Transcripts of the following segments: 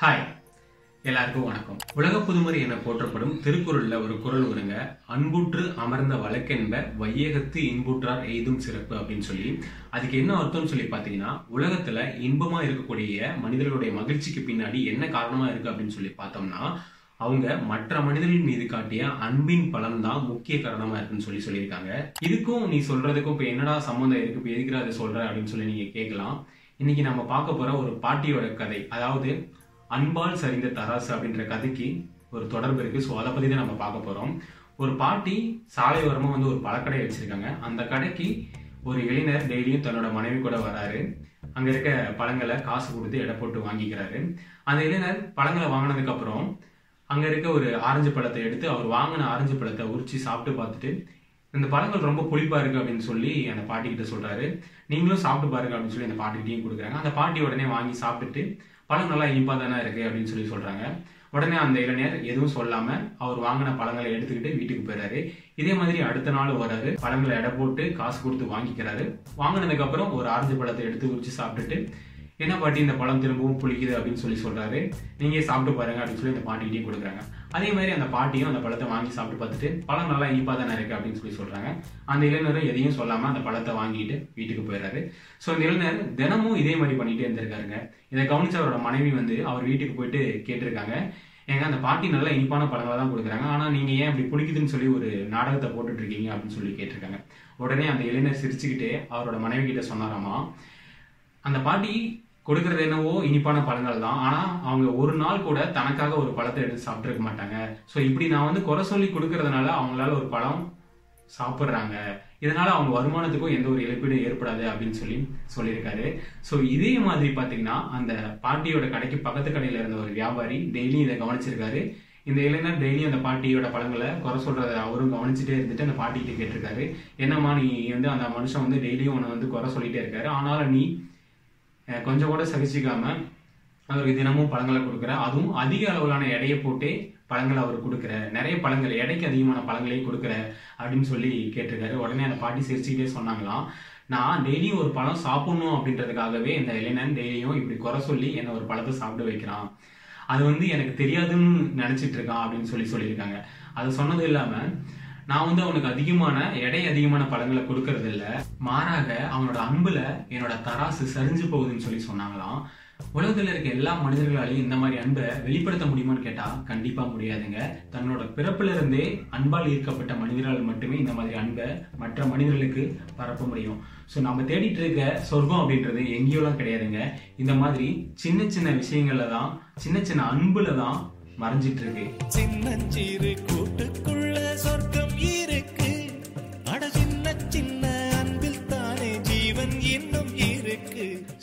Hi எல்லாருக்கும் வணக்கம். உலக புதுமறை என போற்றப்படும் திருக்குறள்ல ஒரு குரல் வருங்க. அன்புற்று அமர்ந்த வழக்கென்ப வையகத்து இன்புற்றார் எய்தும் சிறப்பு அப்படின்னு சொல்லி. அதுக்கு என்ன அர்த்தம்னு சொல்லி பாத்தீங்கன்னா உலகத்துல இன்பமா இருக்கக்கூடிய மனிதர்களுடைய மகிழ்ச்சிக்கு பின்னாடி என்ன காரணமா இருக்கு அப்படின்னு சொல்லி பார்த்தோம்னா அவங்க மற்ற மனிதர்கள் மீது காட்டிய அன்பின் பலன் தான் முக்கிய காரணமா இருக்குன்னு சொல்லி சொல்லியிருக்காங்க. இதுக்கும் நீ சொல்றதுக்கும் இப்ப என்னடா சம்மந்தம் இருக்கு? இப்ப எதுக்குற அதை சொல்ற? அப்படின்னு சொல்லி நீங்க கேட்கலாம். இன்னைக்கு நம்ம பார்க்க போற ஒரு பாட்டியோட கதை அதாவது அன்பால் சரிந்த தராசு அப்படின்ற கதைக்கு ஒரு தொடர்பு இருக்கு. ஸோ அதை பத்தி தான் நம்ம பார்க்க போறோம். ஒரு பாட்டி சாலை வந்து ஒரு பழக்கடை வச்சிருக்காங்க. அந்த கடைக்கு ஒரு இளைஞர் டெய்லியும் தன்னோட மனைவி கூட வராரு. அங்க இருக்க பழங்களை காசு கொடுத்து எடை போட்டு வாங்கிக்கிறாரு. அந்த இளைஞர் பழங்களை வாங்கினதுக்கு அப்புறம் அங்க இருக்க ஒரு ஆரஞ்சு பழத்தை எடுத்து அவர் வாங்கின ஆரஞ்சு பழத்தை உரிச்சு சாப்பிட்டு பார்த்துட்டு இந்த பழங்கள் ரொம்ப புளிப்பா இருக்கு அப்படின்னு சொல்லி அந்த பாட்டி கிட்ட சொல்றாரு. நீங்களும் சாப்பிட்டு பாருங்க அப்படின்னு சொல்லி அந்த பாட்டிகிட்டையும் கொடுக்குறாங்க. அந்த பாட்டி உடனே வாங்கி சாப்பிட்டுட்டு பழம் நல்லா இனிப்பாக தானே இருக்கு அப்படின்னு சொல்லி சொல்கிறாங்க உடனே அந்த இளைஞர் எதுவும் சொல்லாமல் அவர் வாங்கின பழங்களை எடுத்துக்கிட்டு வீட்டுக்கு போயிறாரு. இதே மாதிரி அடுத்த நாள் வராரு பழங்களை எடை போட்டு காசு கொடுத்து வாங்கிக்கிறாரு. வாங்கினதுக்கப்புறம் ஒரு ஆரஞ்சு பழத்தை எடுத்து உரிச்சு சாப்பிட்டுட்டு என்ன பாட்டி இந்த பழம் திரும்பவும் புளிக்குது அப்படின்னு சொல்லி சொல்றாரு? நீங்க சாப்பிட்டு பாருங்க அப்படின்னு சொல்லி அந்த பாட்டிக்கிட்டே கொடுக்குறாங்க. அதே மாதிரி அந்த பாட்டியும் அந்த பழத்தை வாங்கி சாப்பிட்டு பார்த்துட்டு பழம் நல்லா இனிப்பா தானே இருக்கு? அப்படின்னு சொல்லி சொல்றாங்க. அந்த இளைஞரும் எதையும் சொல்லாம அந்த பழத்தை வாங்கிட்டு வீட்டுக்கு போயிடுறாரு. ஸோ இந்த இளைஞர் தினமும் இதே மாதிரி பண்ணிகிட்டே இருந்திருக்காருங்க. இதை கவனிச்ச அவரோட மனைவி வந்து அவர் வீட்டுக்கு போயிட்டு கேட்டிருக்காங்க. ஏங்க அந்த பாட்டி நல்ல இனிப்பான பழங்களை தான் கொடுக்குறாங்க. ஆனா நீங்க ஏன் அப்படி பிடிக்குதுன்னு சொல்லி ஒரு நாடகத்தை போட்டுட்டு இருக்கீங்க அப்படின்னு சொல்லி கேட்டிருக்காங்க. உடனே அந்த இளைஞர் சிரிச்சுக்கிட்டே அவரோட மனைவி கிட்ட சொன்னாராமா அந்த பாட்டி கொடுக்கறது என்னவோ இனிப்பான பழங்கள் தான். ஆனா அவங்க ஒரு நாள் கூட தனக்காக ஒரு பழத்தை எடுத்து சாப்பிட்டுருக்க மாட்டாங்க. ஸோ இப்படி நான் வந்து குறை சொல்லி கொடுக்கறதுனால அவங்களால ஒரு பழம் சாப்பிட்றாங்க. இதனால அவங்க வருமானத்துக்கும் எந்த ஒரு இழப்பீடும் ஏற்படாது அப்படின்னு சொல்லி சொல்லியிருக்காரு. ஸோ இதே மாதிரி பார்த்தீங்கன்னா அந்த பாட்டியோட கடைக்கு பக்கத்து கடையில் இருந்த ஒரு வியாபாரி டெய்லியும் இதை கவனிச்சிருக்காரு. இந்த இளைஞர் டெய்லியும் அந்த பாட்டியோட பழங்களை குறை சொல்றத அவரும் கவனிச்சுட்டே இருந்துட்டு அந்த பாட்டிகிட்ட கேட்டிருக்காரு. என்னம்மா நீ வந்து அந்த மனுஷன் வந்து டெய்லியும் உன்னை வந்து குறை சொல்லிட்டே இருக்காரு. ஆனாலும் நீ கொஞ்சம் கூட சகிச்சிக்காம அவருக்கு தினமும் பழங்களை கொடுக்குறார் அதுவும் அதிக அளவிலான எடையை போட்டு பழங்களை அவர் கொடுக்குற நிறைய பழங்கள் எடைக்கு அதிகமான பழங்களே கொடுக்குற அப்படின்னு சொல்லி கேட்டிருக்காரு. உடனே அந்த பாட்டி சிரிச்சுக்கிட்டே சொன்னாங்களாம் நான் டெய்லியும் ஒரு பழம் சாப்பிடணும் அப்படின்றதுக்காகவே இந்த இளைஞன் டெய்லியும் இப்படி குறை சொல்லி என்னை ஒரு பழத்தை சாப்பிட வைக்கிறான். அது வந்து எனக்கு தெரியாதுன்னு நினைச்சிட்டு இருக்கான் அப்படின்னு சொல்லி சொல்லியிருக்காங்க. அது சொன்னது இல்லாமல் நான் வந்து அவனுக்கு அதிகமான எடை அதிகமான பழங்களை கொடுக்கறது இல்ல மாறாக அவனோட அன்புல என்னோட தராசு சரிஞ்சு போகுதுன்னு சொல்லி சொன்னாங்களாம். உலகத்தில் இருக்க எல்லா மனிதர்களாலையும் இந்த மாதிரி அன்பை வெளிப்படுத்த முடியுமான்னு கேட்டா கண்டிப்பா முடியாதுங்க. தன்னோட பிறப்புல இருந்தே அன்பால் ஈர்க்கப்பட்ட மனிதரால் மட்டுமே இந்த மாதிரி அன்பை மற்ற மனிதர்களுக்கு பரப்ப முடியும். ஸோ நம்ம தேடிட்டு இருக்க சொர்க்கம் அப்படின்றது எங்கேயோலாம் கிடையாதுங்க. இந்த மாதிரி சின்ன சின்ன விஷயங்கள்ல தான் சின்ன சின்ன அன்புல தான் மறைஞ்சிட்டு இருக்கு சின்னஞ்சிறு கூட்டுக்குள்ள சொர்க்கம் இருக்கு. அட சின்ன சின்ன அன்பில் தானே ஜீவன் இன்னும்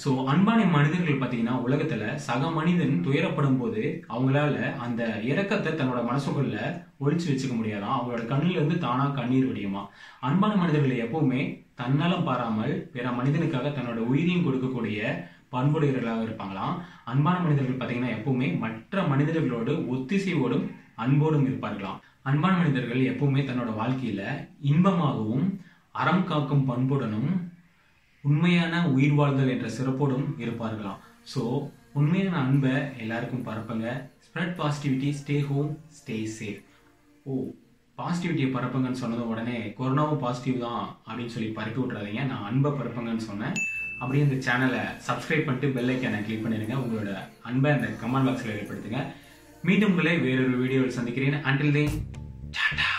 ஸோ அன்பான மனிதர்கள் பார்த்தீங்கன்னா உலகத்தில் சக மனிதன் துயரப்படும் போது அவங்களால அந்த இறக்கத்தை தன்னோட மனசுக்குள்ள ஒழிச்சு வச்சுக்க முடியாதாம் அவங்களோட கண்ணில் இருந்து தானா கண்ணீர் வடியுமா. அன்பான மனிதர்கள் எப்பவுமே தன்னலம் பாராமல் பிற மனிதனுக்காக தன்னோட உயிரையும் கொடுக்கக்கூடிய பண்புடையவர்களாக இருப்பாங்களாம். அன்பான மனிதர்கள் பார்த்தீங்கன்னா எப்பவுமே மற்ற மனிதர்களோடு ஒத்திசைவோடும் அன்போடும் இருப்பார்களாம். அன்பான மனிதர்கள் எப்பவுமே தன்னோட வாழ்க்கையில இன்பமாகவும் அறம் காக்கும் பண்புடனும் உண்மையான உயிர் வாழ்தல் என்ற சிறப்போடும் இருப்பார்களாம். ஸோ உண்மையான அன்பை எல்லாருக்கும் பரப்புங்க. Spread positivity stay home stay safe ஓ பாசிட்டிவிட்டியை பரப்புங்கன்னு சொன்னது உடனே கொரோனாவும் பாசிட்டிவ் தான் அப்படின்னு சொல்லி பரப்பி விட்றாதீங்க நான் அன்பை பரப்புங்கன்னு சொன்னேன். அப்படியே இந்த சேனலை சப்ஸ்கிரைப் பண்ணிட்டு பெல் ஐக்கானை கிளிக் பண்ணிடுங்க. உங்களோட அன்பை அந்த கமெண்ட் பாக்ஸில் வெளிப்படுத்துங்க. மீண்டும் உங்களை வேறொரு வீடியோவில் சந்திக்கிறேன். அண்டில் தேன் டாடா